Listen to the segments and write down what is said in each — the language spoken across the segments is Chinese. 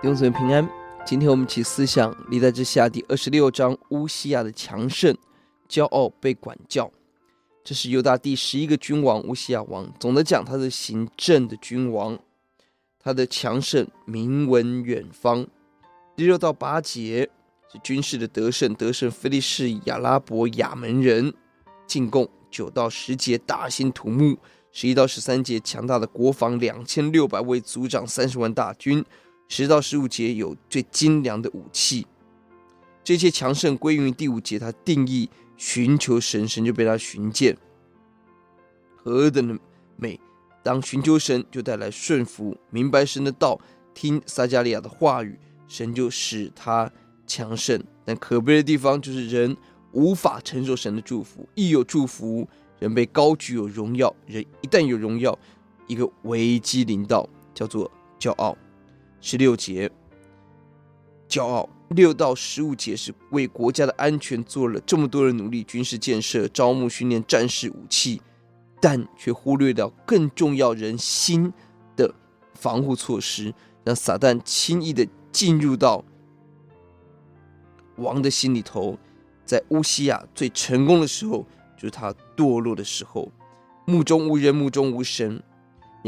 弟兄姊妹平安。今天我们一起思想历代志下第二十六章乌西亚的强盛、骄傲被管教。这是犹大第十一个君王乌西亚王。总的讲，他是行政的君王，他的强盛名闻远方。第六到八节是军事的得胜，得胜菲利士、亚拉伯、亚门人进贡。九到十节大兴土木。十一到十三节强大的国防，两千六百位族长，三十万大军。十到十五节有最精良的武器，这些强盛归于第五节，他定义寻求神，神就被他寻见，何等的美！当寻求神，就带来顺服，明白神的道，听撒迦利亚的话语，神就使他强盛。但可悲的地方就是人无法承受神的祝福，一有祝福，人被高举有荣耀，人一旦有荣耀，一个危机临到，叫做骄傲。十六节，骄傲；六到十五节是为国家的安全做了这么多的努力，军事建设、招募、训练战士、武器，但却忽略掉更重要人心的防护措施，让撒旦轻易的进入到王的心里头。在乌西亚最成功的时候，就是他堕落的时候，目中无人，目中无神。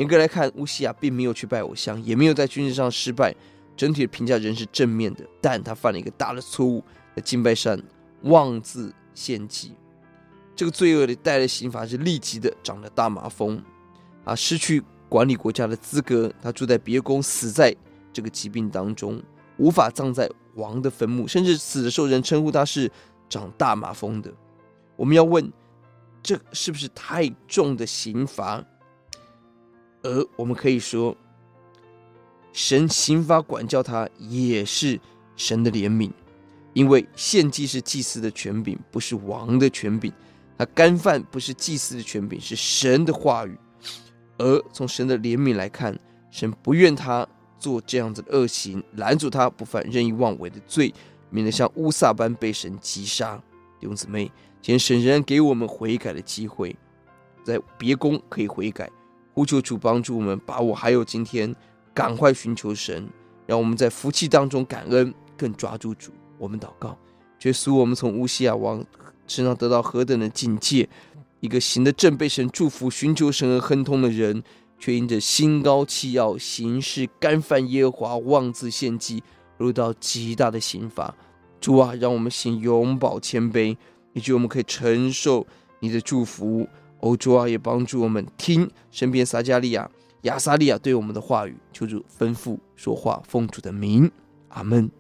严格来看，乌西亚并没有去拜偶像，也没有在军事上失败，整体的评价仍是正面的。但他犯了一个大的错误，在敬拜上妄自献祭。这个罪恶的带来的刑罚是立即的，长了大麻风，啊，失去管理国家的资格。他住在别宫，死在这个疾病当中，无法葬在王的坟墓，甚至死的时候人称呼他是长大麻风的。我们要问，这是不是太重的刑罚？而我们可以说，神刑罚管教他也是神的怜悯，因为献祭是祭司的权柄，不是王的权柄；他干犯不是祭司的权柄，是神的话语。而从神的怜悯来看，神不愿他做这样子的恶行，拦阻他不犯任意妄为的罪，免得像乌撒般被神击杀。弟兄姊妹，今天神仍然给我们悔改的机会，在别宫可以悔改。呼求主帮助我们，把握还有今天，赶快寻求神，让我们在福气当中感恩，更抓住主。我们祷告，耶稣，我们从乌西亚王身上得到何等的警戒！一个行得正被神祝福、寻求神而亨通的人，却因着心高气傲、行事干犯耶和华、妄自献祭，入到极大的刑罚。主啊，让我们心永保谦卑，以及我们可以承受你的祝福。欧洲啊，也帮助我们听身边撒加利亚、亚撒利亚对我们的话语，求主吩咐说话，奉主的名，阿门。